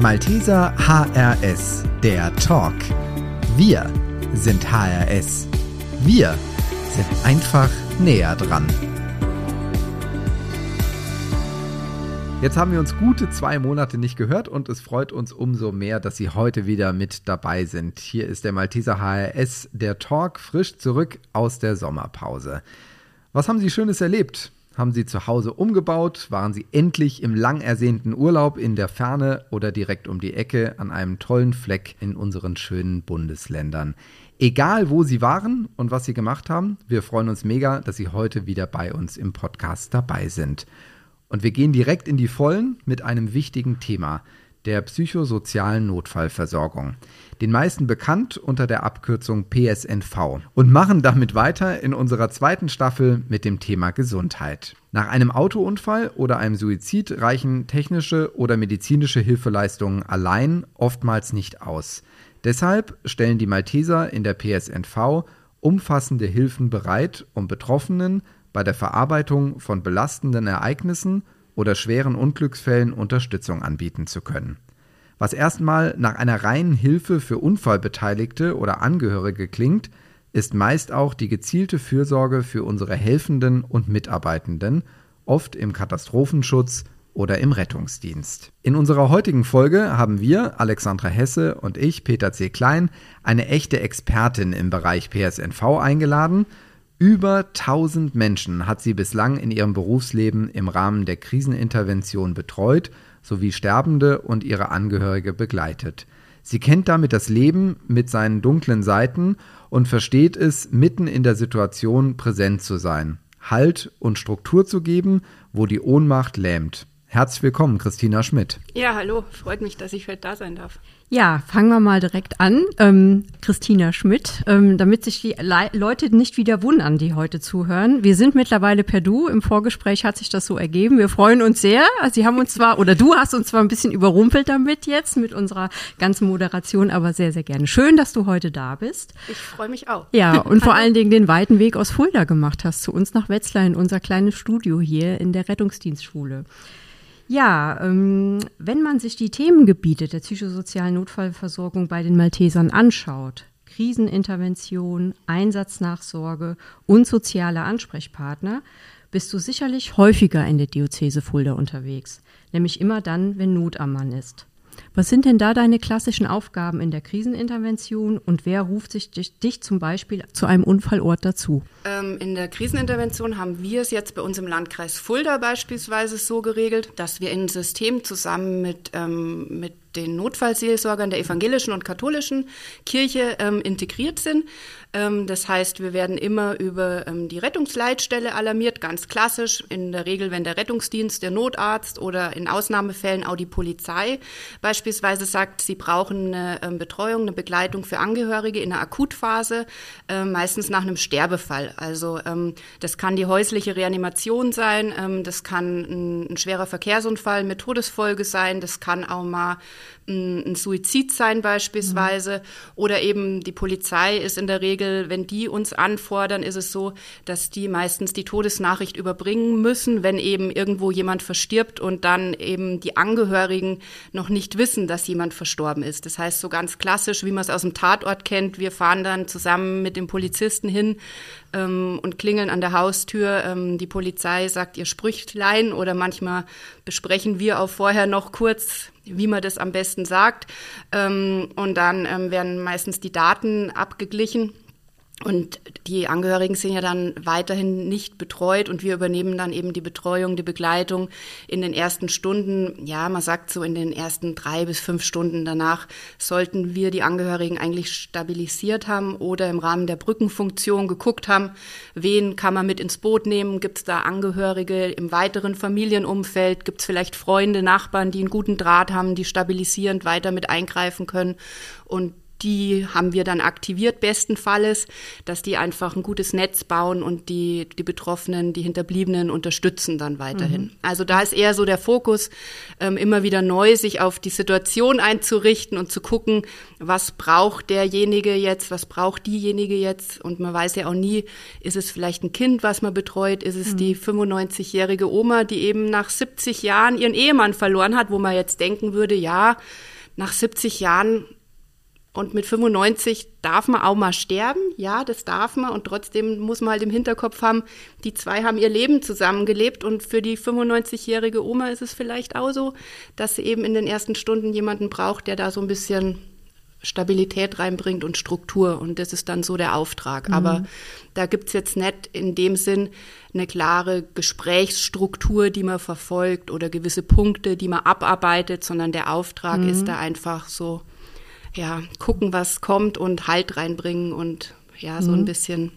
Malteser HRS, der Talk. Wir sind HRS. Wir sind einfach näher dran. Jetzt haben wir uns gute zwei Monate nicht gehört und es freut uns umso mehr, dass Sie heute wieder mit dabei sind. Hier ist der Malteser HRS, der Talk, frisch zurück aus der Sommerpause. Was haben Sie Schönes erlebt? Haben Sie zu Hause umgebaut? Waren Sie endlich im lang ersehnten Urlaub in der Ferne oder direkt um die Ecke an einem tollen Fleck in unseren schönen Bundesländern? Egal, wo Sie waren und was Sie gemacht haben, wir freuen uns mega, dass Sie heute wieder bei uns im Podcast dabei sind. Und wir gehen direkt in die Vollen mit einem wichtigen Thema, der psychosozialen Notfallversorgung. Den meisten bekannt unter der Abkürzung PSNV. Und machen damit weiter in unserer zweiten Staffel mit dem Thema Gesundheit. Nach einem Autounfall oder einem Suizid reichen technische oder medizinische Hilfeleistungen allein oftmals nicht aus. Deshalb stellen die Malteser in der PSNV umfassende Hilfen bereit, um Betroffenen bei der Verarbeitung von belastenden Ereignissen oder schweren Unglücksfällen Unterstützung anbieten zu können. Was erstmal nach einer reinen Hilfe für Unfallbeteiligte oder Angehörige klingt, ist meist auch die gezielte Fürsorge für unsere Helfenden und Mitarbeitenden, oft im Katastrophenschutz oder im Rettungsdienst. In unserer heutigen Folge haben wir, Alexandra Hesse und ich, Peter C. Klein, eine echte Expertin im Bereich PSNV eingeladen über 1000 Menschen hat sie bislang in ihrem Berufsleben im Rahmen der Krisenintervention betreut sowie Sterbende und ihre Angehörige begleitet. Sie kennt damit das Leben mit seinen dunklen Seiten und versteht es, mitten in der Situation präsent zu sein, Halt und Struktur zu geben, wo die Ohnmacht lähmt. Herzlich willkommen, Christina Schmidt. Ja, hallo, freut mich, dass ich heute da sein darf. Ja, fangen wir mal direkt an. Ähm, Christina Schmidt, ähm, damit sich die Le Leute nicht wieder wundern, die heute zuhören. Wir sind mittlerweile per Du. Im Vorgespräch hat sich das so ergeben. Wir freuen uns sehr. Sie haben uns zwar, oder du hast uns zwar ein bisschen überrumpelt damit jetzt, mit unserer ganzen Moderation, aber sehr, sehr gerne. Schön, dass du heute da bist. Ich freue mich auch. Ja, und vor allen Dingen den weiten Weg aus Fulda gemacht hast, zu uns nach Wetzlar in unser kleines Studio hier in der Rettungsdienstschule. Ja, ähm, wenn man sich die Themengebiete der psychosozialen Notfallversorgung bei den Maltesern anschaut, Krisenintervention, Einsatznachsorge und soziale Ansprechpartner, bist du sicherlich häufiger in der Diözese Fulda unterwegs, nämlich immer dann, wenn Not am Mann ist. Was sind denn da deine klassischen Aufgaben in der Krisenintervention und wer ruft sich dich, dich zum Beispiel zu einem Unfallort dazu? Ähm, in der Krisenintervention haben wir es jetzt bei uns im Landkreis Fulda beispielsweise so geregelt, dass wir ein System zusammen mit, ähm, mit den Notfallseelsorgern der evangelischen und katholischen Kirche ähm, integriert sind. Ähm, das heißt, wir werden immer über ähm, die Rettungsleitstelle alarmiert, ganz klassisch. In der Regel, wenn der Rettungsdienst, der Notarzt oder in Ausnahmefällen auch die Polizei beispielsweise sagt, sie brauchen eine ähm, Betreuung, eine Begleitung für Angehörige in der Akutphase, meistens nach einem Sterbefall. Also das kann die häusliche Reanimation sein, das kann ein schwerer Verkehrsunfall mit Todesfolge sein, das kann auch mal ein Suizid sein beispielsweise. Mhm. Oder eben die Polizei ist in der Regel, wenn die uns anfordern, ist es so, dass die meistens die Todesnachricht überbringen müssen, wenn eben irgendwo jemand verstirbt und dann eben die Angehörigen noch nicht wissen, dass jemand verstorben ist. Das heißt so ganz klassisch, wie man es aus dem Tatort kennt. Wir fahren dann zusammen mit dem Polizisten hin ähm, und klingeln an der Haustür. Ähm, die Polizei sagt ihr Sprüchlein oder manchmal besprechen wir auch vorher noch kurz, wie man das am besten sagt. Ähm, und dann ähm, werden meistens die Daten abgeglichen. Und die Angehörigen sind ja dann weiterhin nicht betreut und wir übernehmen dann eben die Betreuung, die Begleitung in den ersten Stunden. Ja, man sagt so in den ersten drei bis fünf Stunden danach sollten wir die Angehörigen eigentlich stabilisiert haben oder im Rahmen der Brückenfunktion geguckt haben, wen kann man mit ins Boot nehmen, gibt es da Angehörige im weiteren Familienumfeld, gibt es vielleicht Freunde, Nachbarn, die einen guten Draht haben, die stabilisierend weiter mit eingreifen können. Und die haben wir dann aktiviert, bestenfalls, dass die einfach ein gutes Netz bauen und die, die Betroffenen, die Hinterbliebenen unterstützen dann weiterhin. Mhm. Also da ist eher so der Fokus, ähm, immer wieder neu sich auf die Situation einzurichten und zu gucken, was braucht derjenige jetzt, was braucht diejenige jetzt. Und man weiß ja auch nie, ist es vielleicht ein Kind, was man betreut, ist es mhm. die 95-jährige Oma, die eben nach 70 Jahren ihren Ehemann verloren hat, wo man jetzt denken würde, ja, nach 70 Jahren und mit 95 darf man auch mal sterben, ja, das darf man. Und trotzdem muss man halt im Hinterkopf haben, die zwei haben ihr Leben zusammengelebt. Und für die 95-jährige Oma ist es vielleicht auch so, dass sie eben in den ersten Stunden jemanden braucht, der da so ein bisschen Stabilität reinbringt und Struktur. Und das ist dann so der Auftrag. Mhm. Aber da gibt's jetzt nicht in dem Sinn eine klare Gesprächsstruktur, die man verfolgt oder gewisse Punkte, die man abarbeitet, sondern der Auftrag mhm. ist da einfach so ja, gucken, was kommt und Halt reinbringen und ja, so mhm. ein bisschen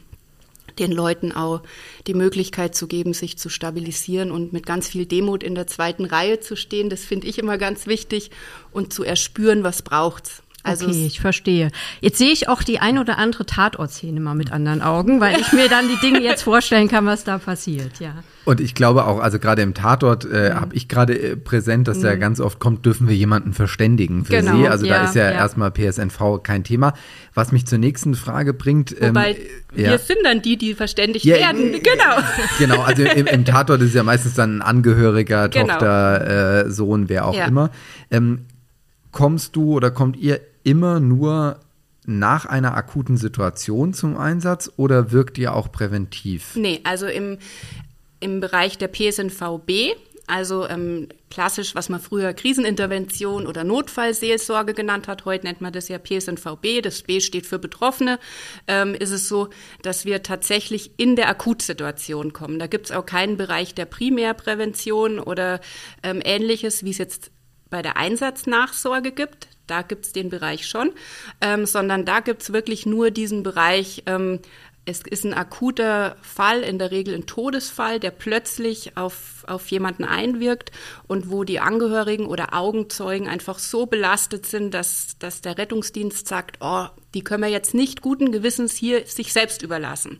den Leuten auch die Möglichkeit zu geben, sich zu stabilisieren und mit ganz viel Demut in der zweiten Reihe zu stehen. Das finde ich immer ganz wichtig und zu erspüren, was braucht's. Also okay, ich verstehe. Jetzt sehe ich auch die ein oder andere Tatortszene mal mit anderen Augen, weil ich mir dann die Dinge jetzt vorstellen kann, was da passiert, ja. Und ich glaube auch, also gerade im Tatort äh, mhm. habe ich gerade äh, präsent, dass mhm. da ganz oft kommt, dürfen wir jemanden verständigen für genau, Sie. Also ja, da ist ja, ja, erstmal PSNV kein Thema. Was mich zur nächsten Frage bringt. Ähm, Wobei, ähm, wir sind dann die, die verständigt ja, werden. Genau. Genau, also im, im, Tatort ist ja meistens dann ein Angehöriger, genau. Tochter, äh, Sohn, wer auch immer. Ähm, kommst du oder kommt ihr immer nur nach einer akuten Situation zum Einsatz oder wirkt ihr auch präventiv? Nee, also im, im Bereich der PSNVB, also ähm, klassisch, was man früher Krisenintervention oder Notfallseelsorge genannt hat, heute nennt man das ja PSNVB, das B steht für Betroffene, ähm, ist es so, dass wir tatsächlich in der Akutsituation kommen. Da gibt es auch keinen Bereich der Primärprävention oder ähm, ähnliches, wie es jetzt bei der Einsatznachsorge gibt. Da gibt es den Bereich schon, ähm, sondern da gibt es wirklich nur diesen Bereich, ähm, es ist ein akuter Fall, in der Regel ein Todesfall, der plötzlich auf, auf jemanden einwirkt und wo die Angehörigen oder Augenzeugen einfach so belastet sind, dass, dass der Rettungsdienst sagt, oh, die können wir jetzt nicht guten Gewissens hier sich selbst überlassen.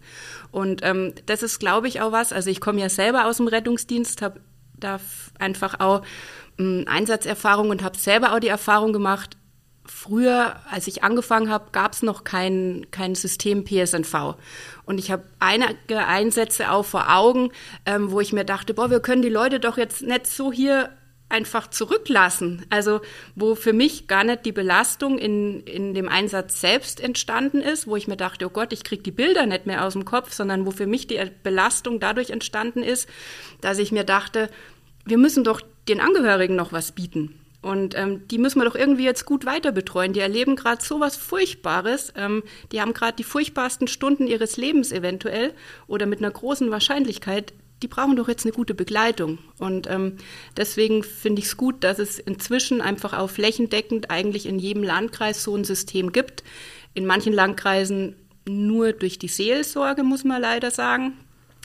Und ähm, das ist, glaube ich, auch was. Also ich komme ja selber aus dem Rettungsdienst, habe da einfach auch ähm, Einsatzerfahrung und habe selber auch die Erfahrung gemacht, früher, als ich angefangen habe, gab es noch kein, kein System PSNV. Und ich habe einige Einsätze auch vor Augen, ähm, wo ich mir dachte, boah, wir können die Leute doch jetzt nicht so hier einfach zurücklassen. Also wo für mich gar nicht die Belastung in, in dem Einsatz selbst entstanden ist, wo ich mir dachte, oh Gott, ich kriege die Bilder nicht mehr aus dem Kopf, sondern wo für mich die Belastung dadurch entstanden ist, dass ich mir dachte, wir müssen doch den Angehörigen noch was bieten. Und ähm, die müssen wir doch irgendwie jetzt gut weiter betreuen. Die erleben gerade so was Furchtbares. Ähm, die haben gerade die furchtbarsten Stunden ihres Lebens eventuell oder mit einer großen Wahrscheinlichkeit. Die brauchen doch jetzt eine gute Begleitung. Und ähm, deswegen finde ich es gut, dass es inzwischen einfach auch flächendeckend eigentlich in jedem Landkreis so ein System gibt. In manchen Landkreisen nur durch die Seelsorge, muss man leider sagen.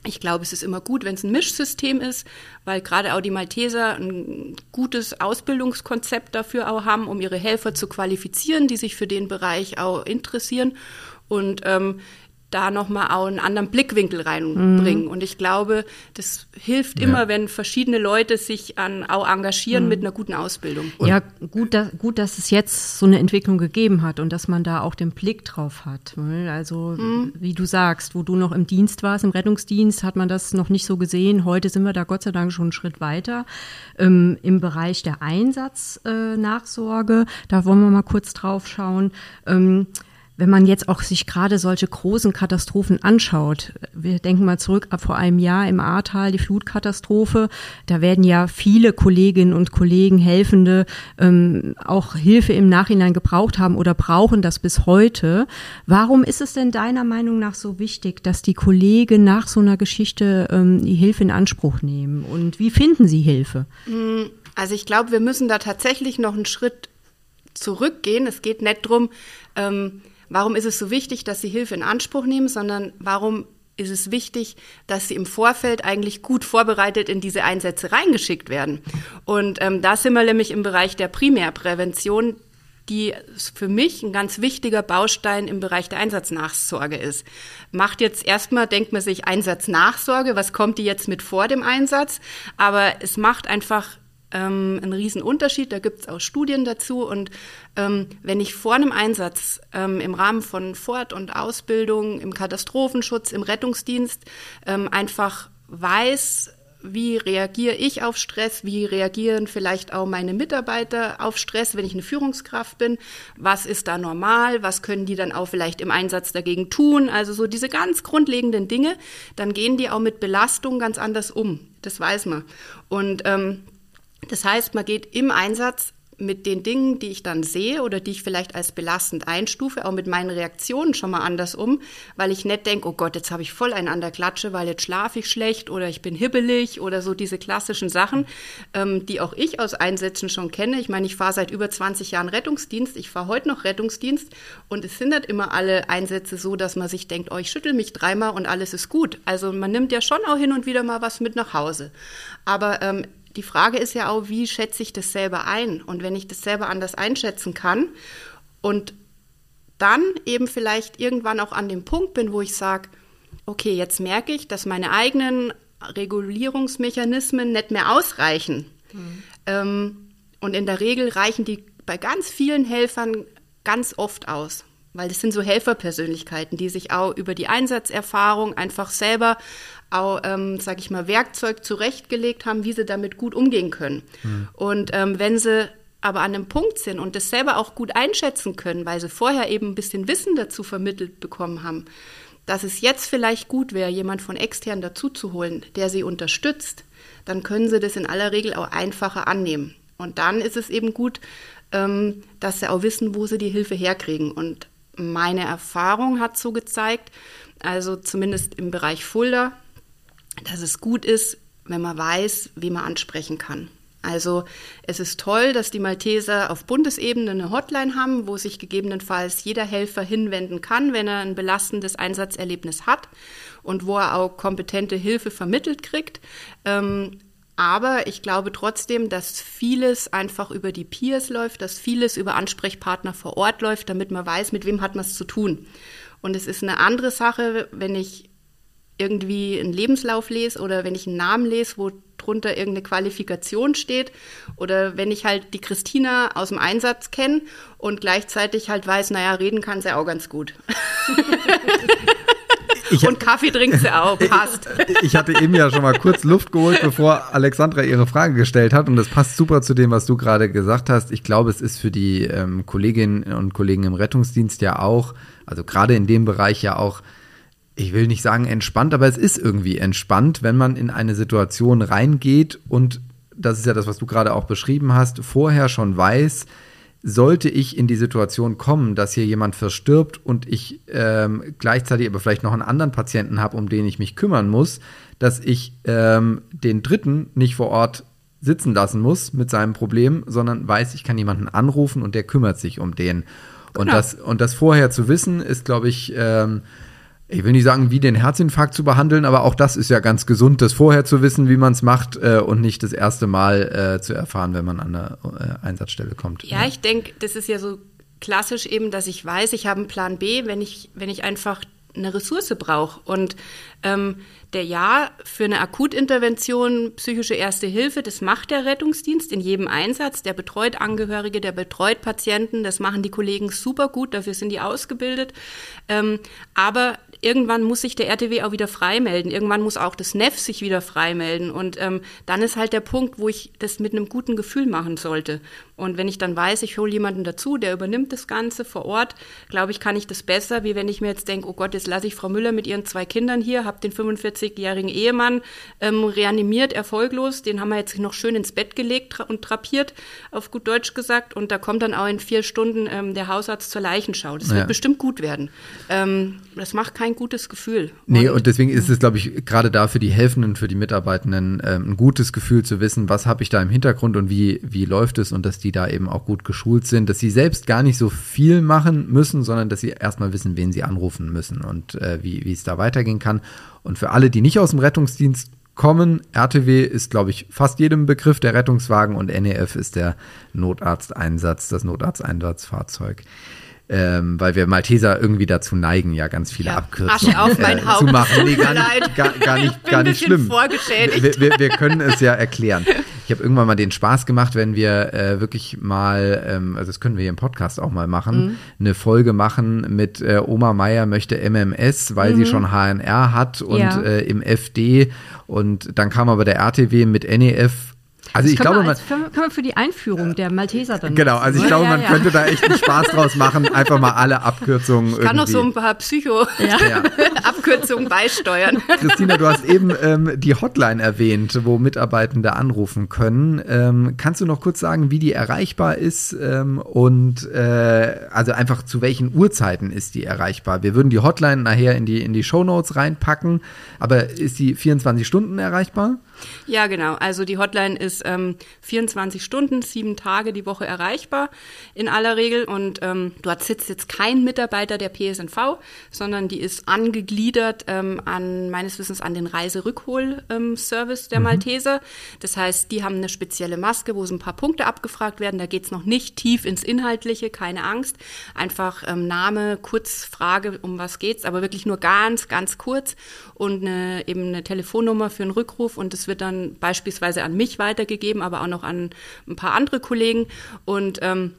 Ich glaube, es ist immer gut, wenn es ein Mischsystem ist, weil gerade auch die Malteser ein gutes Ausbildungskonzept dafür auch haben, um ihre Helfer zu qualifizieren, die sich für den Bereich auch interessieren. Und ähm, da nochmal auch einen anderen Blickwinkel reinbringen. Mhm. Und ich glaube, das hilft ja. immer, wenn verschiedene Leute sich an, auch engagieren mhm. mit einer guten Ausbildung. Und ja, gut, da, gut, dass es jetzt so eine Entwicklung gegeben hat und dass man da auch den Blick drauf hat. Also, mhm. wie du sagst, wo du noch im Dienst warst, im Rettungsdienst, hat man das noch nicht so gesehen. Heute sind wir da Gott sei Dank schon einen Schritt weiter. Ähm, Im Bereich der Einsatznachsorge, äh, da wollen wir mal kurz drauf schauen. Ähm, wenn man jetzt auch sich gerade solche großen Katastrophen anschaut, wir denken mal zurück vor einem Jahr im Ahrtal, die Flutkatastrophe, da werden ja viele Kolleginnen und Kollegen, Helfende ähm, auch Hilfe im Nachhinein gebraucht haben oder brauchen das bis heute. Warum ist es denn deiner Meinung nach so wichtig, dass die Kollegen nach so einer Geschichte ähm, die Hilfe in Anspruch nehmen? Und wie finden sie Hilfe? Hm, also ich glaube, wir müssen da tatsächlich noch einen Schritt zurückgehen. Es geht nicht drum. Ähm, warum ist es so wichtig, dass sie Hilfe in Anspruch nehmen, sondern warum ist es wichtig, dass sie im Vorfeld eigentlich gut vorbereitet in diese Einsätze reingeschickt werden. Und ähm, da sind wir nämlich im Bereich der Primärprävention. die für mich ein ganz wichtiger Baustein im Bereich der Einsatznachsorge ist. Macht jetzt erstmal, denkt man sich Einsatznachsorge, was kommt die jetzt mit vor dem Einsatz? Aber es macht einfach ähm, einen riesen Unterschied. Da gibt es auch Studien dazu. Und ähm, wenn ich vor einem Einsatz ähm, im Rahmen von Fort- und Ausbildung, im Katastrophenschutz, im Rettungsdienst ähm, einfach weiß, wie reagiere ich auf Stress, wie reagieren vielleicht auch meine Mitarbeiter auf Stress, wenn ich eine Führungskraft bin, was ist da normal, was können die dann auch vielleicht im Einsatz dagegen tun, also so diese ganz grundlegenden Dinge, dann gehen die auch mit Belastung ganz anders um, das weiß man. Und ähm, das heißt, man geht im Einsatz mit den Dingen, die ich dann sehe oder die ich vielleicht als belastend einstufe, auch mit meinen Reaktionen schon mal anders um, weil ich nicht denke, oh Gott, jetzt habe ich voll einen an der Klatsche, weil jetzt schlafe ich schlecht oder ich bin hibbelig oder so diese klassischen Sachen, ähm, die auch ich aus Einsätzen schon kenne. Ich meine, ich fahre seit über 20 Jahren Rettungsdienst, ich fahre heute noch Rettungsdienst und es sind nicht immer alle Einsätze so, dass man sich denkt, oh, ich schüttel mich dreimal und alles ist gut. Also man nimmt ja schon auch hin und wieder mal was mit nach Hause. Aber ähm, die Frage ist ja auch, wie schätze ich das selber ein? Und wenn ich das selber anders einschätzen kann und dann eben vielleicht irgendwann auch an dem Punkt bin, wo ich sage, okay, jetzt merke ich, dass meine eigenen Regulierungsmechanismen nicht mehr ausreichen. Mhm. Ähm, und in der Regel reichen die bei ganz vielen Helfern ganz oft aus, weil das sind so Helferpersönlichkeiten, die sich auch über die Einsatzerfahrung einfach selber auch, ähm, sage ich mal, Werkzeug zurechtgelegt haben, wie sie damit gut umgehen können. Mhm. Und ähm, wenn sie aber an einem Punkt sind und das selber auch gut einschätzen können, weil sie vorher eben ein bisschen Wissen dazu vermittelt bekommen haben, dass es jetzt vielleicht gut wäre, jemand von extern dazu zu holen, der sie unterstützt, dann können sie das in aller Regel auch einfacher annehmen. Und dann ist es eben gut, ähm, dass sie auch wissen, wo sie die Hilfe herkriegen. Und meine Erfahrung hat so gezeigt, also zumindest im Bereich Fulda, dass es gut ist, wenn man weiß, wie man ansprechen kann. Also es ist toll, dass die Malteser auf Bundesebene eine Hotline haben, wo sich gegebenenfalls jeder Helfer hinwenden kann, wenn er ein belastendes Einsatzerlebnis hat und wo er auch kompetente Hilfe vermittelt kriegt. Ähm, aber ich glaube trotzdem, dass vieles einfach über die Peers läuft, dass vieles über Ansprechpartner vor Ort läuft, damit man weiß, mit wem hat man es zu tun. Und es ist eine andere Sache, wenn ich irgendwie einen Lebenslauf lese oder wenn ich einen Namen lese, wo drunter irgendeine Qualifikation steht oder wenn ich halt die Christina aus dem Einsatz kenne und gleichzeitig halt weiß, naja, reden kann sie auch ganz gut. Ich, und Kaffee trinkt sie auch, passt. Ich hatte eben ja schon mal kurz Luft geholt, bevor Alexandra ihre Frage gestellt hat. Und das passt super zu dem, was du gerade gesagt hast. Ich glaube, es ist für die ähm, Kolleginnen und Kollegen im Rettungsdienst ja auch, also gerade in dem Bereich ja auch ich will nicht sagen entspannt, aber es ist irgendwie entspannt, wenn man in eine Situation reingeht und das ist ja das, was du gerade auch beschrieben hast, vorher schon weiß, sollte ich in die Situation kommen, dass hier jemand verstirbt und ich ähm, gleichzeitig aber vielleicht noch einen anderen Patienten habe, um den ich mich kümmern muss, dass ich ähm, den Dritten nicht vor Ort sitzen lassen muss mit seinem Problem, sondern weiß, ich kann jemanden anrufen und der kümmert sich um den. Genau. Und, das, und das vorher zu wissen, ist, glaube ich, ähm, ich will nicht sagen, wie den Herzinfarkt zu behandeln, aber auch das ist ja ganz gesund, das vorher zu wissen, wie man es macht äh, und nicht das erste Mal äh, zu erfahren, wenn man an eine äh, Einsatzstelle kommt. Ja, ja. ich denke, das ist ja so klassisch eben, dass ich weiß, ich habe einen Plan B, wenn ich, wenn ich einfach eine Ressource brauche. Und ähm, der Ja für eine Akutintervention, psychische Erste Hilfe, das macht der Rettungsdienst in jedem Einsatz. Der betreut Angehörige, der betreut Patienten. Das machen die Kollegen super gut, dafür sind die ausgebildet. Ähm, aber irgendwann muss sich der RTW auch wieder freimelden. Irgendwann muss auch das NEF sich wieder freimelden. Und ähm, dann ist halt der Punkt, wo ich das mit einem guten Gefühl machen sollte. Und wenn ich dann weiß, ich hole jemanden dazu, der übernimmt das Ganze vor Ort, glaube ich, kann ich das besser, wie wenn ich mir jetzt denke, oh Gott, jetzt lasse ich Frau Müller mit ihren zwei Kindern hier, habe den 45-jährigen Ehemann ähm, reanimiert, erfolglos, den haben wir jetzt noch schön ins Bett gelegt und drapiert, auf gut Deutsch gesagt. Und da kommt dann auch in vier Stunden ähm, der Hausarzt zur Leichenschau. Das ja. wird bestimmt gut werden. Ähm, das macht kein gutes Gefühl. Nee, und, deswegen ist es, glaube ich, gerade da für die Helfenden, für die Mitarbeitenden ähm, ein gutes Gefühl zu wissen, was habe ich da im Hintergrund und wie, wie läuft es und dass die die da eben auch gut geschult sind, dass sie selbst gar nicht so viel machen müssen, sondern dass sie erstmal wissen, wen sie anrufen müssen und äh, wie, wie es da weitergehen kann. Und für alle, die nicht aus dem Rettungsdienst kommen. RTW ist, glaube ich, fast jedem Begriff der Rettungswagen und NEF ist der Notarzteinsatz, das Notarzteinsatzfahrzeug ähm, weil wir Malteser irgendwie dazu neigen, ja ganz viele ja, Abkürzungen auf mein äh, Haupt. zu machen. Nee, gar nicht, gar, gar nicht, gar nicht schlimm. Wir, wir, wir, können es ja erklären. Ich habe irgendwann mal den Spaß gemacht, wenn wir äh, wirklich mal, ähm, also das können wir hier im Podcast auch mal machen, mhm. eine Folge machen mit äh, Oma Meier möchte MMS, weil mhm. sie schon HNR hat und ja. äh, im FD und dann kam aber der RTW mit NEF also ich glaube, man können wir für die Einführung der Malteser dann. Genau, also ich glaube, ja, man ja. könnte da echt einen Spaß draus machen, einfach mal alle Abkürzungen. Ich kann noch so ein paar Psycho-Abkürzungen beisteuern. Christina, du hast eben ähm, die Hotline erwähnt, wo Mitarbeitende anrufen können. Ähm, kannst du noch kurz sagen, wie die erreichbar ist ähm, und äh, also einfach zu welchen Uhrzeiten ist die erreichbar? Wir würden die Hotline nachher in die in die Show Notes reinpacken, aber ist die 24 Stunden erreichbar? Ja, genau. Also die Hotline ist ähm, 24 Stunden, sieben Tage die Woche erreichbar in aller Regel. Und ähm, dort sitzt jetzt kein Mitarbeiter der PSNV, sondern die ist angegliedert ähm, an meines Wissens an den Reiserückhol-Service ähm, der mhm. Malteser. Das heißt, die haben eine spezielle Maske, wo so ein paar Punkte abgefragt werden. Da geht's noch nicht tief ins Inhaltliche, keine Angst. Einfach ähm, Name, kurz Frage, um was geht's, aber wirklich nur ganz, ganz kurz und eine, eben eine Telefonnummer für einen Rückruf und das wird dann beispielsweise an mich weitergegeben, aber auch noch an ein paar andere Kollegen. Und ähm,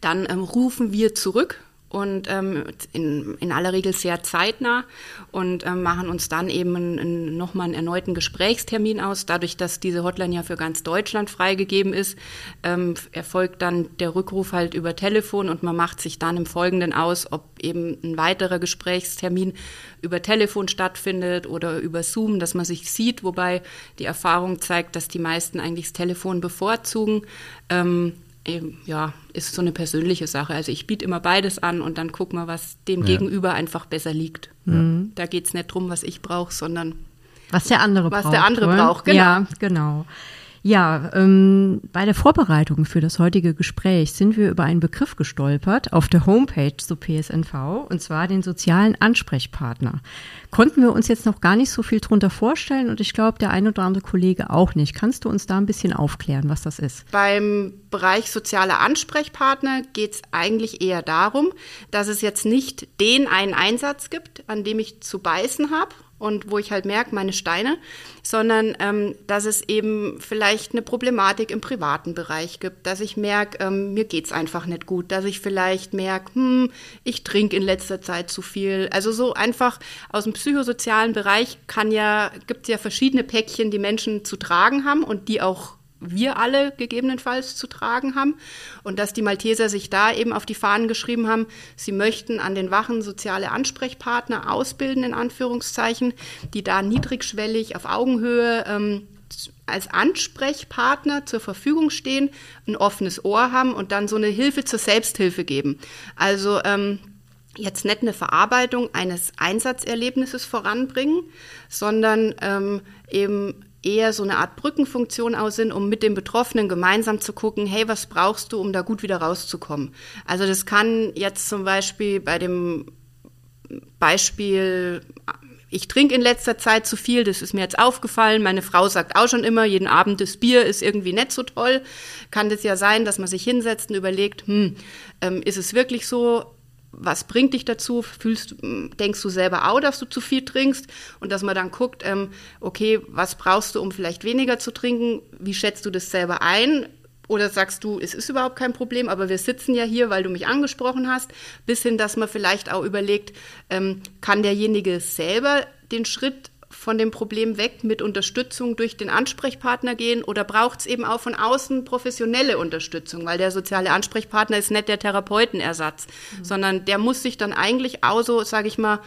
dann ähm, rufen wir zurück und ähm, in, in aller Regel sehr zeitnah und ähm, machen uns dann eben nochmal einen erneuten Gesprächstermin aus. Dadurch, dass diese Hotline ja für ganz Deutschland freigegeben ist, ähm, erfolgt dann der Rückruf halt über Telefon und man macht sich dann im Folgenden aus, ob eben ein weiterer Gesprächstermin über Telefon stattfindet oder über Zoom, dass man sich sieht, wobei die Erfahrung zeigt, dass die meisten eigentlich das Telefon bevorzugen. Ähm, ja, ist so eine persönliche Sache. Also ich biete immer beides an und dann guck mal, was dem ja. Gegenüber einfach besser liegt. Mhm. Da geht es nicht drum, was ich brauche, sondern was der andere was braucht. Was der andere oder? braucht, genau. Ja, genau. Ja, ähm, bei der Vorbereitung für das heutige Gespräch sind wir über einen Begriff gestolpert auf der Homepage zu PSNV, und zwar den sozialen Ansprechpartner. Konnten wir uns jetzt noch gar nicht so viel drunter vorstellen und ich glaube, der ein oder andere Kollege auch nicht. Kannst du uns da ein bisschen aufklären, was das ist? Beim Bereich soziale Ansprechpartner geht es eigentlich eher darum, dass es jetzt nicht den einen Einsatz gibt, an dem ich zu beißen habe und wo ich halt merke, meine Steine, sondern ähm, dass es eben vielleicht eine Problematik im privaten Bereich gibt, dass ich merke, ähm, mir geht's einfach nicht gut, dass ich vielleicht merke, hm, ich trinke in letzter Zeit zu viel. Also so einfach aus dem psychosozialen Bereich kann ja, gibt es ja verschiedene Päckchen, die Menschen zu tragen haben und die auch wir alle gegebenenfalls zu tragen haben. Und dass die Malteser sich da eben auf die Fahnen geschrieben haben, sie möchten an den Wachen soziale Ansprechpartner ausbilden, in Anführungszeichen, die da niedrigschwellig auf Augenhöhe ähm, als Ansprechpartner zur Verfügung stehen, ein offenes Ohr haben und dann so eine Hilfe zur Selbsthilfe geben. Also ähm, jetzt nicht eine Verarbeitung eines Einsatzerlebnisses voranbringen, sondern ähm, eben eher so eine Art Brückenfunktion aus sind, um mit dem Betroffenen gemeinsam zu gucken, hey, was brauchst du, um da gut wieder rauszukommen? Also das kann jetzt zum Beispiel bei dem Beispiel, ich trinke in letzter Zeit zu viel, das ist mir jetzt aufgefallen. Meine Frau sagt auch schon immer, jeden Abend das Bier ist irgendwie nicht so toll. Kann das ja sein, dass man sich hinsetzt und überlegt, hm, ähm, ist es wirklich so? Was bringt dich dazu? Fühlst, denkst du selber auch, dass du zu viel trinkst? Und dass man dann guckt, ähm, okay, was brauchst du, um vielleicht weniger zu trinken? Wie schätzt du das selber ein? Oder sagst du, es ist überhaupt kein Problem, aber wir sitzen ja hier, weil du mich angesprochen hast, bis hin, dass man vielleicht auch überlegt, ähm, kann derjenige selber den Schritt von dem Problem weg mit Unterstützung durch den Ansprechpartner gehen oder braucht es eben auch von außen professionelle Unterstützung, weil der soziale Ansprechpartner ist nicht der Therapeutenersatz, mhm. sondern der muss sich dann eigentlich auch so, sage ich mal,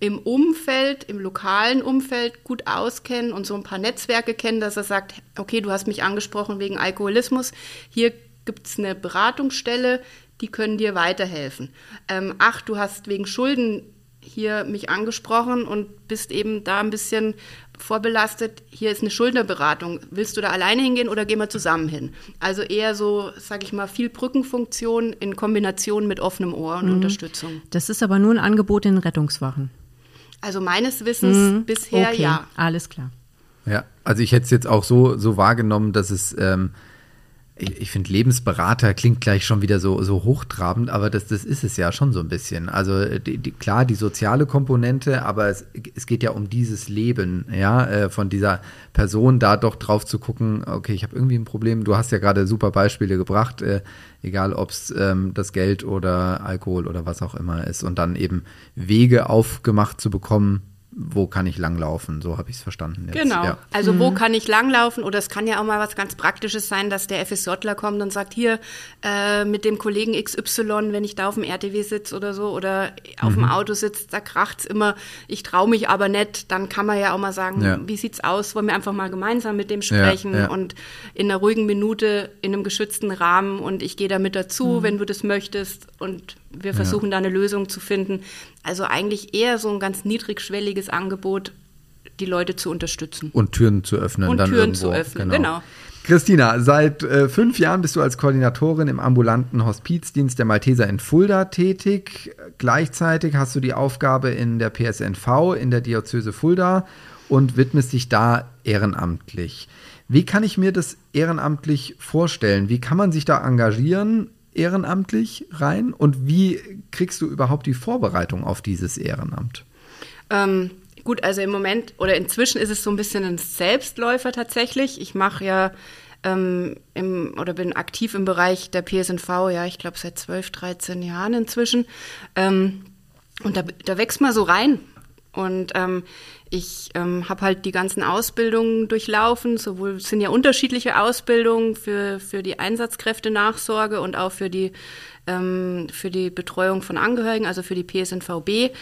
im Umfeld, im lokalen Umfeld gut auskennen und so ein paar Netzwerke kennen, dass er sagt, okay, du hast mich angesprochen wegen Alkoholismus, hier gibt es eine Beratungsstelle, die können dir weiterhelfen. Ähm, ach, du hast wegen Schulden hier mich angesprochen und bist eben da ein bisschen vorbelastet. Hier ist eine Schuldnerberatung. Willst du da alleine hingehen oder gehen wir zusammen hin? Also eher so, sage ich mal, viel Brückenfunktion in Kombination mit offenem Ohr und mhm. Unterstützung. Das ist aber nur ein Angebot in Rettungswachen. Also meines Wissens mhm. bisher okay. ja. Alles klar. Ja, also ich hätte es jetzt auch so, so wahrgenommen, dass es ähm, ich, ich finde, Lebensberater klingt gleich schon wieder so, so hochtrabend, aber das, das ist es ja schon so ein bisschen. Also die, die, klar, die soziale Komponente, aber es, es geht ja um dieses Leben, ja, äh, von dieser Person da doch drauf zu gucken, okay, ich habe irgendwie ein Problem. Du hast ja gerade super Beispiele gebracht, äh, egal ob es ähm, das Geld oder Alkohol oder was auch immer ist und dann eben Wege aufgemacht zu bekommen, wo kann ich langlaufen? So habe ich es verstanden. Jetzt. Genau. Ja. Also mhm. wo kann ich langlaufen? Oder es kann ja auch mal was ganz Praktisches sein, dass der FSJler kommt und sagt, hier äh, mit dem Kollegen XY, wenn ich da auf dem RTW sitze oder so oder auf mhm. dem Auto sitze, da kracht's immer, ich traue mich aber nicht, dann kann man ja auch mal sagen, ja. wie sieht's aus? Wollen wir einfach mal gemeinsam mit dem sprechen ja, und in einer ruhigen Minute in einem geschützten Rahmen und ich gehe da mit dazu, mhm. wenn du das möchtest und wir versuchen da eine Lösung zu finden. Also eigentlich eher so ein ganz niedrigschwelliges Angebot, die Leute zu unterstützen. Und Türen zu öffnen. Und Türen irgendwo. zu öffnen, genau. genau. Christina, seit äh, fünf Jahren bist du als Koordinatorin im ambulanten Hospizdienst der Malteser in Fulda tätig. Gleichzeitig hast du die Aufgabe in der PSNV in der Diözese Fulda und widmest dich da ehrenamtlich. Wie kann ich mir das ehrenamtlich vorstellen? Wie kann man sich da engagieren? Ehrenamtlich rein und wie kriegst du überhaupt die Vorbereitung auf dieses Ehrenamt? Ähm, gut, also im Moment oder inzwischen ist es so ein bisschen ein Selbstläufer tatsächlich. Ich mache ja ähm, im, oder bin aktiv im Bereich der PSNV, ja, ich glaube seit 12, 13 Jahren inzwischen. Ähm, und da, da wächst man so rein. Und ähm, ich ähm, habe halt die ganzen Ausbildungen durchlaufen, sowohl es sind ja unterschiedliche Ausbildungen für, für die Einsatzkräfte-Nachsorge und auch für die, ähm, für die Betreuung von Angehörigen, also für die PSNVB.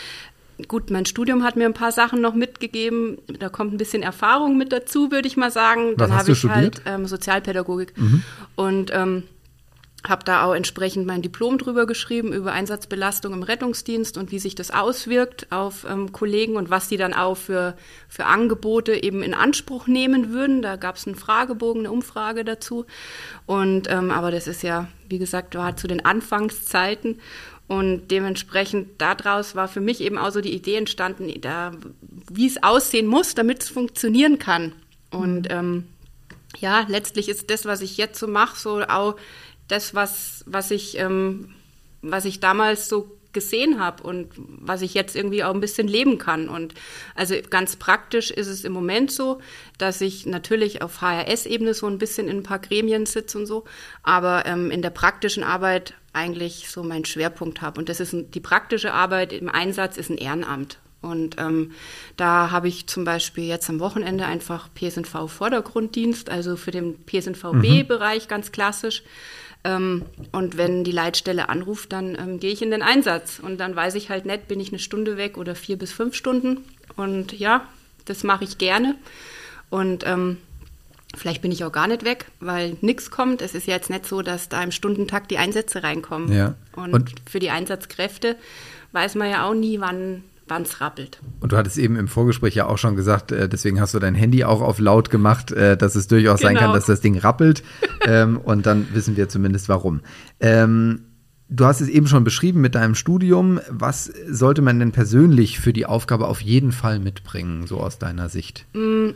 Gut, mein Studium hat mir ein paar Sachen noch mitgegeben. Da kommt ein bisschen Erfahrung mit dazu, würde ich mal sagen. Dann habe ich halt ähm, Sozialpädagogik. Mhm. Und ähm, habe da auch entsprechend mein Diplom drüber geschrieben, über Einsatzbelastung im Rettungsdienst und wie sich das auswirkt auf ähm, Kollegen und was die dann auch für, für Angebote eben in Anspruch nehmen würden. Da gab es einen Fragebogen, eine Umfrage dazu. Und ähm, aber das ist ja, wie gesagt, war zu den Anfangszeiten. Und dementsprechend daraus war für mich eben auch so die Idee entstanden, da, wie es aussehen muss, damit es funktionieren kann. Und ähm, ja, letztlich ist das, was ich jetzt so mache, so auch das, was, was, ich, ähm, was ich damals so gesehen habe und was ich jetzt irgendwie auch ein bisschen leben kann. Und also ganz praktisch ist es im Moment so, dass ich natürlich auf HRS-Ebene so ein bisschen in ein paar Gremien sitze und so, aber ähm, in der praktischen Arbeit eigentlich so meinen Schwerpunkt habe. Und das ist ein, die praktische Arbeit im Einsatz ist ein Ehrenamt. Und ähm, da habe ich zum Beispiel jetzt am Wochenende einfach PSNV-Vordergrunddienst, also für den PSNVB-Bereich mhm. ganz klassisch. Ähm, und wenn die Leitstelle anruft, dann ähm, gehe ich in den Einsatz. Und dann weiß ich halt nicht, bin ich eine Stunde weg oder vier bis fünf Stunden. Und ja, das mache ich gerne. Und ähm, vielleicht bin ich auch gar nicht weg, weil nichts kommt. Es ist ja jetzt nicht so, dass da im Stundentakt die Einsätze reinkommen. Ja. Und, und für die Einsatzkräfte weiß man ja auch nie, wann wann es rappelt. Und du hattest eben im Vorgespräch ja auch schon gesagt, äh, deswegen hast du dein Handy auch auf laut gemacht, äh, dass es durchaus genau. sein kann, genau. dass das Ding rappelt. ähm, und dann wissen wir zumindest warum. Ähm, du hast es eben schon beschrieben mit deinem Studium. Was sollte man denn persönlich für die Aufgabe auf jeden Fall mitbringen, so aus deiner Sicht? Mm,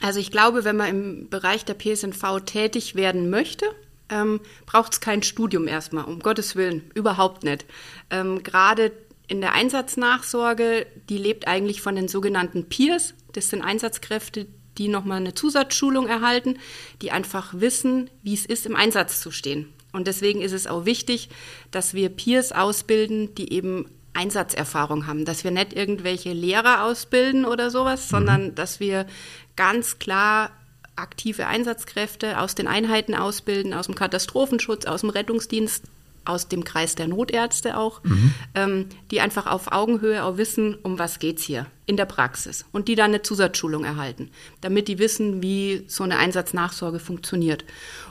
also ich glaube, wenn man im Bereich der PSNV tätig werden möchte, ähm, braucht es kein Studium erstmal, um Gottes Willen, überhaupt nicht. Ähm, Gerade in der Einsatznachsorge, die lebt eigentlich von den sogenannten Peers. Das sind Einsatzkräfte, die nochmal eine Zusatzschulung erhalten, die einfach wissen, wie es ist, im Einsatz zu stehen. Und deswegen ist es auch wichtig, dass wir Peers ausbilden, die eben Einsatzerfahrung haben, dass wir nicht irgendwelche Lehrer ausbilden oder sowas, mhm. sondern dass wir ganz klar aktive Einsatzkräfte aus den Einheiten ausbilden, aus dem Katastrophenschutz, aus dem Rettungsdienst, aus dem Kreis der Notärzte auch, mhm. ähm, die einfach auf Augenhöhe auch wissen, um was geht's hier in der Praxis und die dann eine Zusatzschulung erhalten, damit die wissen, wie so eine Einsatznachsorge funktioniert.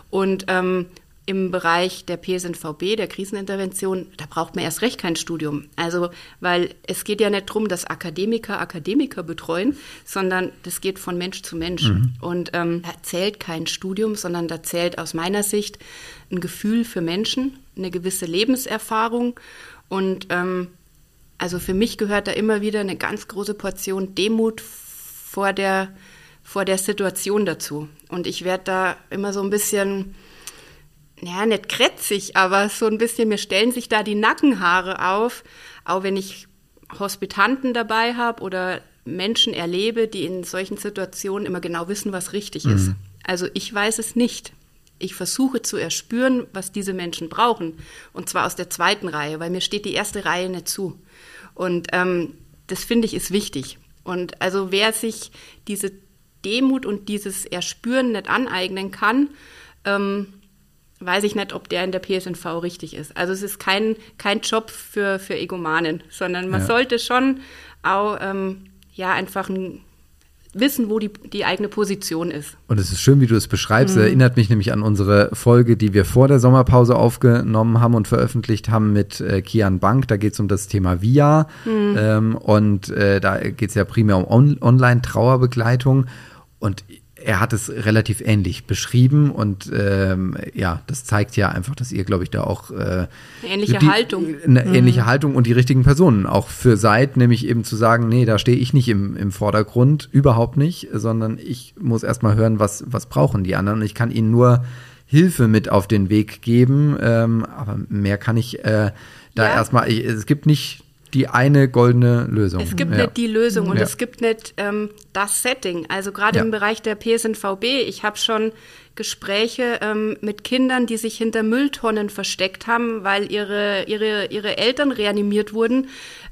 Und ähm, im Bereich der PSNVB, der Krisenintervention, da braucht man erst recht kein Studium. Also, weil es geht ja nicht darum, dass Akademiker Akademiker betreuen, sondern das geht von Mensch zu Mensch. Mhm. Und ähm, da zählt kein Studium, sondern da zählt aus meiner Sicht ein Gefühl für Menschen, eine gewisse Lebenserfahrung. Und ähm, also für mich gehört da immer wieder eine ganz große Portion Demut vor der vor der Situation dazu. Und ich werde da immer so ein bisschen, ja, nicht krätzig, aber so ein bisschen, mir stellen sich da die Nackenhaare auf, auch wenn ich Hospitanten dabei habe oder Menschen erlebe, die in solchen Situationen immer genau wissen, was richtig mhm. ist. Also ich weiß es nicht. Ich versuche zu erspüren, was diese Menschen brauchen. Und zwar aus der zweiten Reihe, weil mir steht die erste Reihe nicht zu. Und ähm, das finde ich ist wichtig. Und also wer sich diese Demut und dieses Erspüren nicht aneignen kann, ähm, weiß ich nicht, ob der in der PSNV richtig ist. Also es ist kein, kein Job für, für Egomanen, sondern man ja. sollte schon auch ähm, ja, einfach ein wissen, wo die, die eigene Position ist. Und es ist schön, wie du es beschreibst. Mhm. Erinnert mich nämlich an unsere Folge, die wir vor der Sommerpause aufgenommen haben und veröffentlicht haben mit äh, Kian Bank. Da geht es um das Thema VIA. Mhm. Ähm, und äh, da geht es ja primär um On Online-Trauerbegleitung. Und er hat es relativ ähnlich beschrieben und ähm, ja, das zeigt ja einfach, dass ihr, glaube ich, da auch äh, ähnliche die, Haltung, eine mhm. ähnliche Haltung und die richtigen Personen auch für seid, nämlich eben zu sagen, nee, da stehe ich nicht im, im Vordergrund, überhaupt nicht, sondern ich muss erstmal hören, was was brauchen die anderen und ich kann ihnen nur Hilfe mit auf den Weg geben, ähm, aber mehr kann ich äh, da ja. erstmal. Ich, es gibt nicht die eine goldene Lösung. Es gibt ja. nicht die Lösung und ja. es gibt nicht ähm, das Setting. Also gerade ja. im Bereich der PSNVB, ich habe schon Gespräche ähm, mit Kindern, die sich hinter Mülltonnen versteckt haben, weil ihre, ihre, ihre Eltern reanimiert wurden.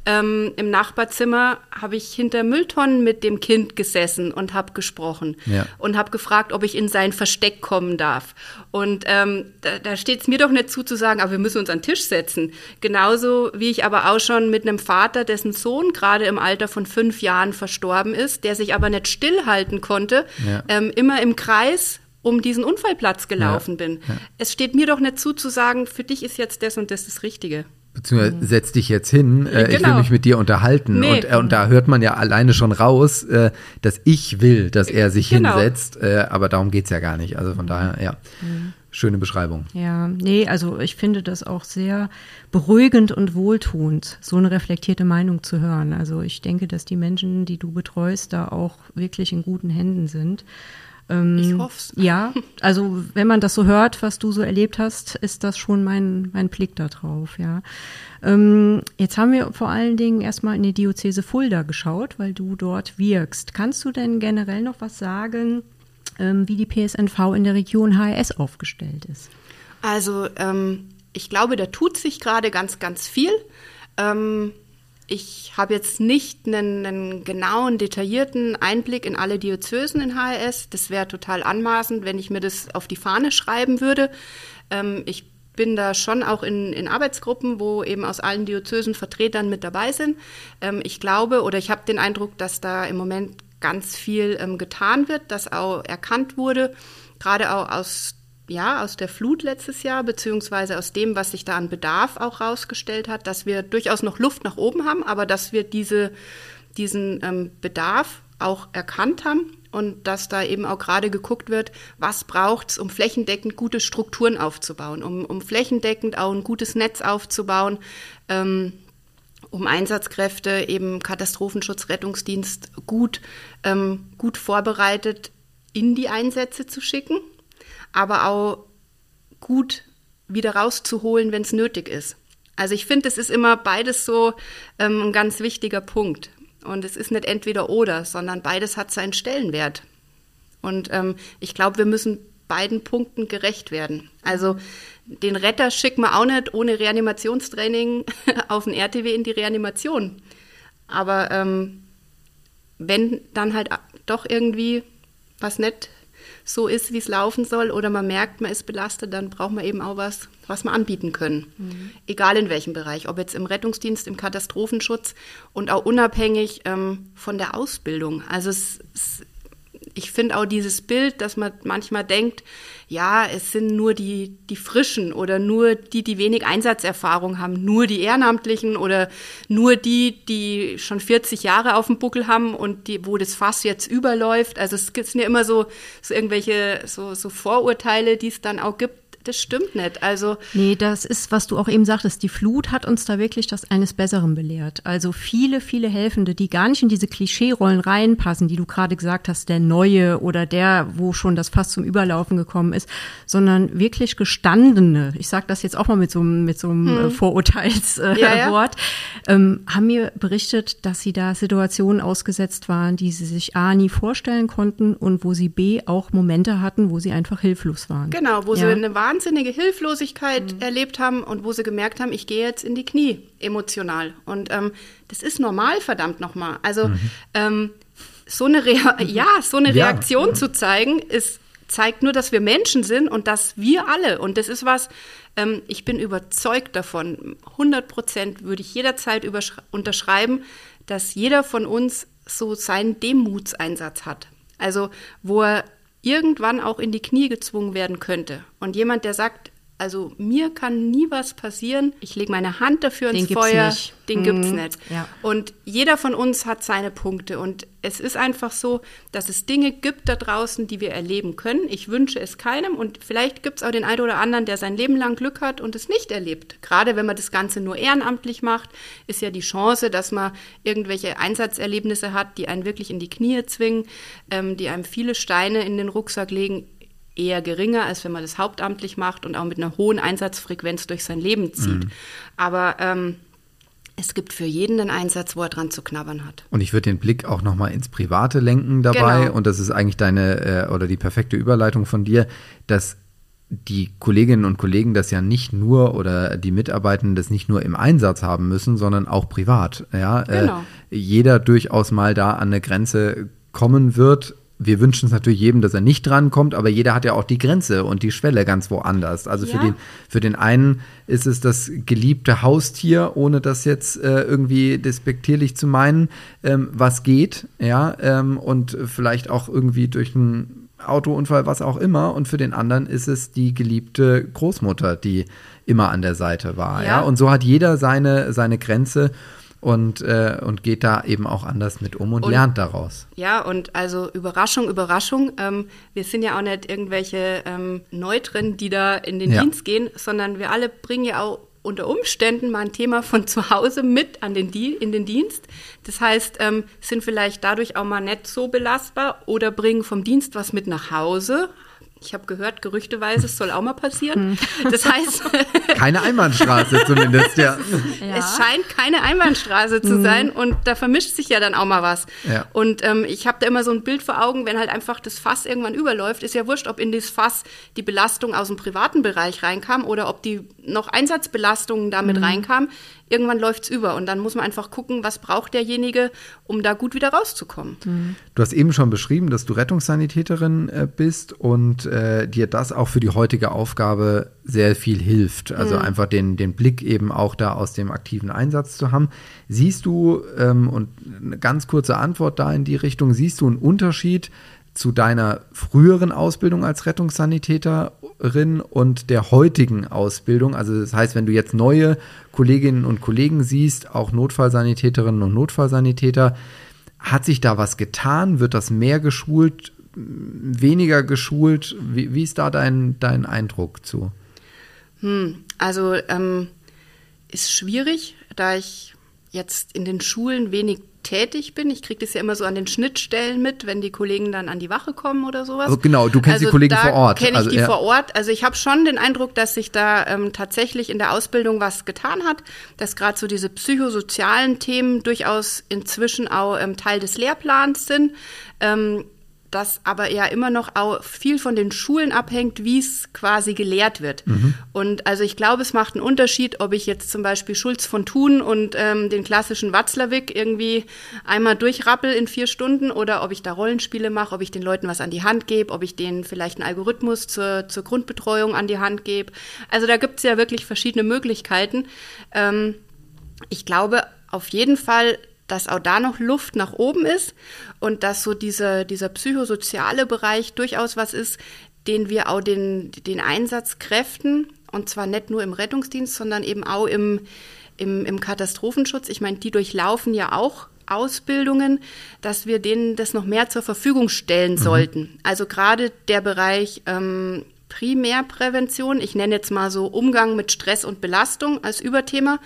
Ähm, Im Nachbarzimmer habe ich hinter Mülltonnen mit dem Kind gesessen und habe gesprochen ja. und habe gefragt, ob ich in sein Versteck kommen darf. Und ähm, da, da steht es mir doch nicht zu zu sagen, aber wir müssen uns an den Tisch setzen. Genauso wie ich aber auch schon mit einem Vater, dessen Sohn gerade im Alter von fünf Jahren verstorben ist, der sich aber nicht stillhalten konnte, ja. ähm, immer im Kreis um diesen Unfallplatz gelaufen ja, bin. Ja. Es steht mir doch nicht zu, zu sagen, für dich ist jetzt das und das das Richtige. Beziehungsweise mhm. setz dich jetzt hin, äh, genau. ich will mich mit dir unterhalten. Nee. Und, äh, und da hört man ja alleine schon raus, äh, dass ich will, dass er sich genau. hinsetzt. Äh, aber darum geht es ja gar nicht. Also von daher, ja. Mhm. Schöne Beschreibung. Ja, nee, also ich finde das auch sehr beruhigend und wohltuend, so eine reflektierte Meinung zu hören. Also ich denke, dass die Menschen, die du betreust, da auch wirklich in guten Händen sind. Ähm, ich hoffe Ja, also wenn man das so hört, was du so erlebt hast, ist das schon mein, mein Blick darauf, ja. Ähm, jetzt haben wir vor allen Dingen erstmal in die Diözese Fulda geschaut, weil du dort wirkst. Kannst du denn generell noch was sagen, ähm, wie die PSNV in der Region HRS aufgestellt ist? Also ähm, ich glaube, da tut sich gerade ganz, ganz viel. Ich habe jetzt nicht einen, einen, genauen, detaillierten Einblick in alle Diözesen in HRS. Das wäre total anmaßend, wenn ich mir das auf die Fahne schreiben würde. Ähm, ich bin da schon auch in, in, Arbeitsgruppen, wo eben aus allen Diözesen Vertretern mit dabei sind. Ähm, ich glaube oder ich habe den Eindruck, dass da im Moment ganz viel ähm, getan wird, dass auch erkannt wurde, gerade auch aus ja, aus der Flut letztes Jahr, beziehungsweise aus dem, was sich da an Bedarf auch rausgestellt hat, dass wir durchaus noch Luft nach oben haben, aber dass wir diese, diesen ähm, Bedarf auch erkannt haben und dass da eben auch gerade geguckt wird, was braucht es, um flächendeckend gute Strukturen aufzubauen, um, um flächendeckend auch ein gutes Netz aufzubauen, ähm, um Einsatzkräfte, eben Katastrophenschutz, Rettungsdienst gut, ähm, gut vorbereitet in die Einsätze zu schicken aber auch gut wieder rauszuholen, wenn es nötig ist. Also ich finde, es ist immer beides so ähm, ein ganz wichtiger Punkt. Und es ist nicht entweder oder, sondern beides hat seinen Stellenwert. Und ähm, ich glaube, wir müssen beiden Punkten gerecht werden. Also den Retter schicken wir auch nicht ohne Reanimationstraining auf den RTW in die Reanimation. Aber ähm, wenn dann halt doch irgendwie was nicht so ist, wie es laufen soll, oder man merkt, man ist belastet, dann braucht man eben auch was, was wir anbieten können. Mhm. Egal in welchem Bereich, ob jetzt im Rettungsdienst, im Katastrophenschutz und auch unabhängig ähm, von der Ausbildung. Also es, es ich finde auch dieses Bild, dass man manchmal denkt, ja, es sind nur die, die Frischen oder nur die, die wenig Einsatzerfahrung haben, nur die Ehrenamtlichen oder nur die, die schon 40 Jahre auf dem Buckel haben und die, wo das Fass jetzt überläuft. Also es gibt ja immer so, so irgendwelche so, so Vorurteile, die es dann auch gibt. Das stimmt nicht. Also nee, das ist, was du auch eben sagtest. Die Flut hat uns da wirklich das eines Besseren belehrt. Also viele, viele Helfende, die gar nicht in diese Klischeerollen reinpassen, die du gerade gesagt hast, der Neue oder der, wo schon das fast zum Überlaufen gekommen ist, sondern wirklich gestandene. Ich sage das jetzt auch mal mit so, mit so einem hm. Vorurteilswort. Äh, ja, ja. ähm, haben mir berichtet, dass sie da Situationen ausgesetzt waren, die sie sich A nie vorstellen konnten und wo sie B auch Momente hatten, wo sie einfach hilflos waren. Genau, wo ja. sie eine wahnsinnige Hilflosigkeit mhm. erlebt haben und wo sie gemerkt haben, ich gehe jetzt in die Knie emotional. Und ähm, das ist normal, verdammt nochmal. Also mhm. ähm, so eine, Rea ja, so eine ja. Reaktion zu zeigen, ist zeigt nur, dass wir Menschen sind und dass wir alle, und das ist was, ähm, ich bin überzeugt davon, 100 Prozent würde ich jederzeit unterschreiben, dass jeder von uns so seinen Demutseinsatz hat. Also wo er irgendwann auch in die Knie gezwungen werden könnte. Und jemand, der sagt, also mir kann nie was passieren. Ich lege meine Hand dafür ins den Feuer. Nicht. Den mhm. gibt's nicht. Ja. Und jeder von uns hat seine Punkte. Und es ist einfach so, dass es Dinge gibt da draußen, die wir erleben können. Ich wünsche es keinem. Und vielleicht gibt es auch den einen oder anderen, der sein Leben lang Glück hat und es nicht erlebt. Gerade wenn man das Ganze nur ehrenamtlich macht, ist ja die Chance, dass man irgendwelche Einsatzerlebnisse hat, die einen wirklich in die Knie zwingen, ähm, die einem viele Steine in den Rucksack legen eher geringer, als wenn man das hauptamtlich macht und auch mit einer hohen Einsatzfrequenz durch sein Leben zieht. Mhm. Aber ähm, es gibt für jeden einen Einsatz, wo er dran zu knabbern hat. Und ich würde den Blick auch nochmal ins Private lenken dabei. Genau. Und das ist eigentlich deine äh, oder die perfekte Überleitung von dir, dass die Kolleginnen und Kollegen das ja nicht nur oder die Mitarbeitenden das nicht nur im Einsatz haben müssen, sondern auch privat. Ja, äh, genau. äh, jeder durchaus mal da an eine Grenze kommen wird, wir wünschen es natürlich jedem, dass er nicht drankommt, aber jeder hat ja auch die Grenze und die Schwelle ganz woanders. Also ja. für, den, für den einen ist es das geliebte Haustier, ohne das jetzt äh, irgendwie despektierlich zu meinen, ähm, was geht, ja, ähm, und vielleicht auch irgendwie durch einen Autounfall, was auch immer. Und für den anderen ist es die geliebte Großmutter, die immer an der Seite war, ja. ja? Und so hat jeder seine, seine Grenze und, äh, und geht da eben auch anders mit um und, und, lernt daraus. Ja, und also Überraschung, Überraschung. Ähm, wir sind ja auch nicht irgendwelche ähm, Neutren, die da in den ja. Dienst gehen, sondern wir alle bringen ja auch unter Umständen mal ein Thema von zu Hause mit an den Di in den Dienst. Das heißt, ähm, sind vielleicht dadurch auch mal nicht so belastbar oder bringen vom Dienst was mit nach Hause, ich habe gehört, gerüchteweise, es soll auch mal passieren. Hm. Das heißt. keine Einbahnstraße zumindest, ja. ja. Es scheint keine Einbahnstraße zu mhm. sein und da vermischt sich ja dann auch mal was. Ja. Und ähm, ich habe da immer so ein Bild vor Augen, wenn halt einfach das Fass irgendwann überläuft, ist ja wurscht, ob in dieses Fass die Belastung aus dem privaten Bereich reinkam oder ob die noch Einsatzbelastungen damit mhm. reinkamen irgendwann läuft es über und dann muss man einfach gucken, was braucht derjenige, um da gut wieder rauszukommen. Mhm. Du hast eben schon beschrieben, dass du Rettungssanitäterin äh, bist und äh, dir das auch für die heutige Aufgabe sehr viel hilft. Also mhm. einfach den, den Blick eben auch da aus dem aktiven Einsatz zu haben. Siehst du, ähm, und eine ganz kurze Antwort da in die Richtung, siehst du einen Unterschied zu deiner früheren Ausbildung als Rettungssanitäterin und der heutigen Ausbildung? Also das heißt, wenn du jetzt neue Kolleginnen und Kollegen siehst, auch Notfallsanitäterinnen und Notfallsanitäter, hat sich da was getan? Wird das mehr geschult, weniger geschult? Wie, wie ist da dein, dein Eindruck zu? Hm, also ähm, ist schwierig, da ich jetzt in den Schulen wenig tätig bin. Ich kriege das ja immer so an den Schnittstellen mit, wenn die Kollegen dann an die Wache kommen oder sowas. Also genau, du kennst also die Kollegen vor Ort. Kenne ich also, die ja. vor Ort. Also ich habe schon den Eindruck, dass sich da ähm, tatsächlich in der Ausbildung was getan hat, dass gerade so diese psychosozialen Themen durchaus inzwischen auch ähm, Teil des Lehrplans sind. Ähm, das aber ja immer noch auch viel von den Schulen abhängt, wie es quasi gelehrt wird. Mhm. Und also ich glaube, es macht einen Unterschied, ob ich jetzt zum Beispiel Schulz von Thun und ähm, den klassischen Watzlawick irgendwie einmal durchrappel in vier Stunden oder ob ich da Rollenspiele mache, ob ich den Leuten was an die Hand gebe, ob ich denen vielleicht einen Algorithmus zur, zur Grundbetreuung an die Hand gebe. Also da gibt es ja wirklich verschiedene Möglichkeiten. Ähm, ich glaube auf jeden Fall, dass auch da noch Luft nach oben ist und dass so dieser, dieser psychosoziale Bereich durchaus was ist, den wir auch den, den Einsatzkräften, und zwar nicht nur im Rettungsdienst, sondern eben auch im, im, im Katastrophenschutz, ich meine, die durchlaufen ja auch Ausbildungen, dass wir denen das noch mehr zur Verfügung stellen mhm. sollten. Also gerade der Bereich ähm, Primärprävention. Ich nenne jetzt mal so Umgang mit Stress und Belastung als Überthema.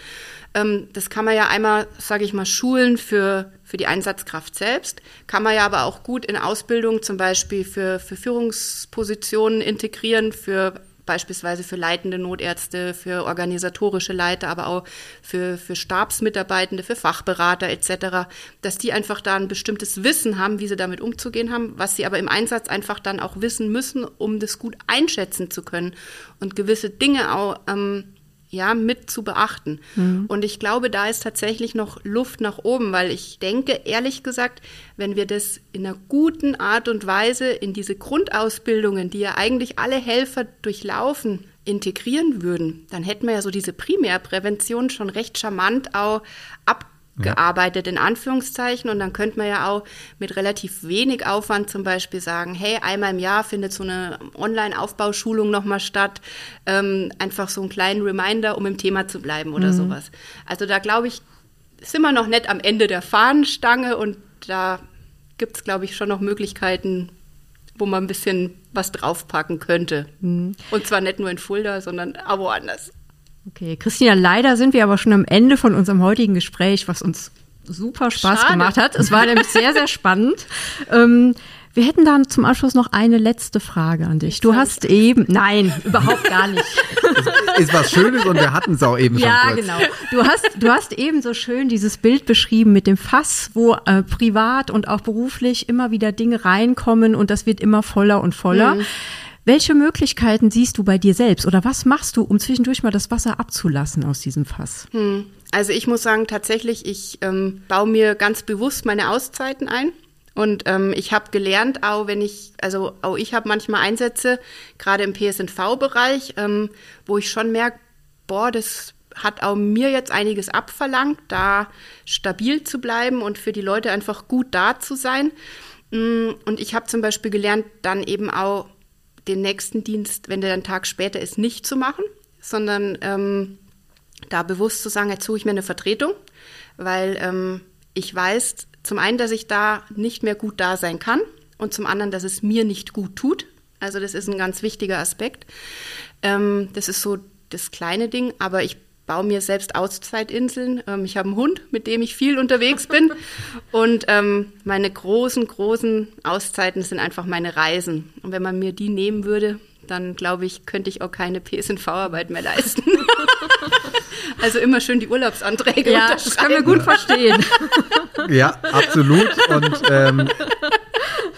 Ähm, das kann man ja einmal, sage ich mal, schulen für, für die Einsatzkraft selbst, kann man ja aber auch gut in Ausbildung zum Beispiel für, für Führungspositionen integrieren, für beispielsweise für leitende Notärzte, für organisatorische Leiter, aber auch für, für Stabsmitarbeitende, für Fachberater etc., dass die einfach da ein bestimmtes Wissen haben, wie sie damit umzugehen haben, was sie aber im Einsatz einfach dann auch wissen müssen, um das gut einschätzen zu können und gewisse Dinge auch ähm, ja, mit zu beachten. Mhm. Und ich glaube, da ist tatsächlich noch Luft nach oben, weil ich denke, ehrlich gesagt, wenn wir das in einer guten Art und Weise in diese Grundausbildungen, die ja eigentlich alle Helfer durchlaufen, integrieren würden, dann hätten wir ja so diese Primärprävention schon recht charmant auch ab gearbeitet, in Anführungszeichen. Und dann könnte man ja auch mit relativ wenig Aufwand zum Beispiel sagen, hey, einmal im Jahr findet so eine Online-Aufbauschulung nochmal statt. Ähm, einfach so einen kleinen Reminder, um im Thema zu bleiben oder mhm. sowas. Also da glaube ich, sind wir noch nicht am Ende der Fahnenstange und da gibt es, glaube ich, schon noch Möglichkeiten, wo man ein bisschen was draufpacken könnte. Mhm. Und zwar nicht nur in Fulda, sondern auch woanders. Okay, Christina, leider sind wir aber schon am Ende von unserem heutigen Gespräch, was uns super Spaß Schade. gemacht hat. Es war nämlich sehr, sehr spannend. Ähm, wir hätten dann zum Abschluss noch eine letzte Frage an dich. Du hast eben, nein, überhaupt gar nicht. Ist was Schönes und wir hatten es auch eben ja, schon. Ja, genau. Du hast, du hast eben so schön dieses Bild beschrieben mit dem Fass, wo äh, privat und auch beruflich immer wieder Dinge reinkommen und das wird immer voller und voller. Mhm. Welche Möglichkeiten siehst du bei dir selbst oder was machst du, um zwischendurch mal das Wasser abzulassen aus diesem Fass? Hm. Also ich muss sagen, tatsächlich, ich ähm, baue mir ganz bewusst meine Auszeiten ein. Und ähm, ich habe gelernt, auch wenn ich, also auch ich habe manchmal Einsätze, gerade im PSNV-Bereich, ähm, wo ich schon merke, boah, das hat auch mir jetzt einiges abverlangt, da stabil zu bleiben und für die Leute einfach gut da zu sein. Mm, und ich habe zum Beispiel gelernt, dann eben auch den nächsten Dienst, wenn der einen Tag später ist, nicht zu machen, sondern ähm, da bewusst zu sagen, jetzt suche ich mir eine Vertretung, weil ähm, ich weiß zum einen, dass ich da nicht mehr gut da sein kann und zum anderen, dass es mir nicht gut tut. Also das ist ein ganz wichtiger Aspekt. Ähm, das ist so das kleine Ding, aber ich baue mir selbst Auszeitinseln. Ähm, ich habe einen Hund, mit dem ich viel unterwegs bin. Und ähm, meine großen, großen Auszeiten sind einfach meine Reisen. Und wenn man mir die nehmen würde, dann glaube ich, könnte ich auch keine PSNV-Arbeit mehr leisten. also immer schön die Urlaubsanträge ja, Das können wir gut verstehen. Ja, absolut. Und ähm,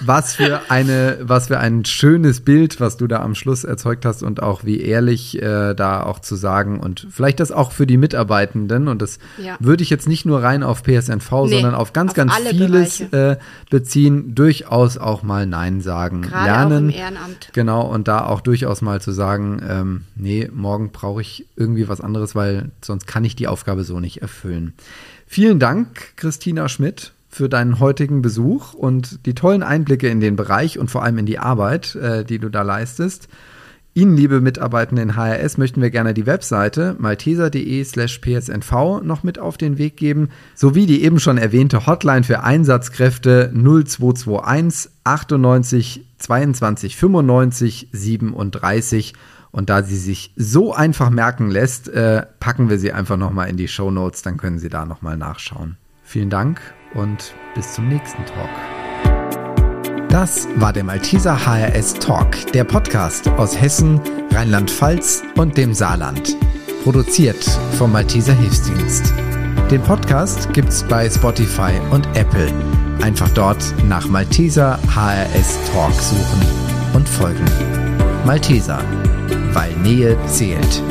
was für eine, was für ein schönes Bild, was du da am Schluss erzeugt hast und auch wie ehrlich äh, da auch zu sagen und vielleicht das auch für die Mitarbeitenden und das ja. würde ich jetzt nicht nur rein auf PSNV, nee, sondern auf ganz, auf ganz vieles äh, beziehen, durchaus auch mal Nein sagen, Gerade lernen. Auch im Ehrenamt. Genau und da auch durchaus mal zu sagen, ähm, nee, morgen brauche ich irgendwie was anderes, weil sonst kann ich die Aufgabe so nicht erfüllen. Vielen Dank, Christina Schmidt für deinen heutigen Besuch und die tollen Einblicke in den Bereich und vor allem in die Arbeit, äh, die du da leistest. Ihnen, liebe Mitarbeitende in HRS, möchten wir gerne die Webseite malteser.de slash psnv noch mit auf den Weg geben, sowie die eben schon erwähnte Hotline für Einsatzkräfte 0221 98 22 95 37. Und da sie sich so einfach merken lässt, äh, packen wir sie einfach nochmal in die Show Notes, dann können Sie da nochmal nachschauen. Vielen Dank und bis zum nächsten Talk. Das war der Malteser HRS Talk, der Podcast aus Hessen, Rheinland-Pfalz und dem Saarland. Produziert vom Malteser Hilfsdienst. Den Podcast gibt's bei Spotify und Apple. Einfach dort nach Malteser HRS Talk suchen und folgen. Malteser, weil Nähe zählt.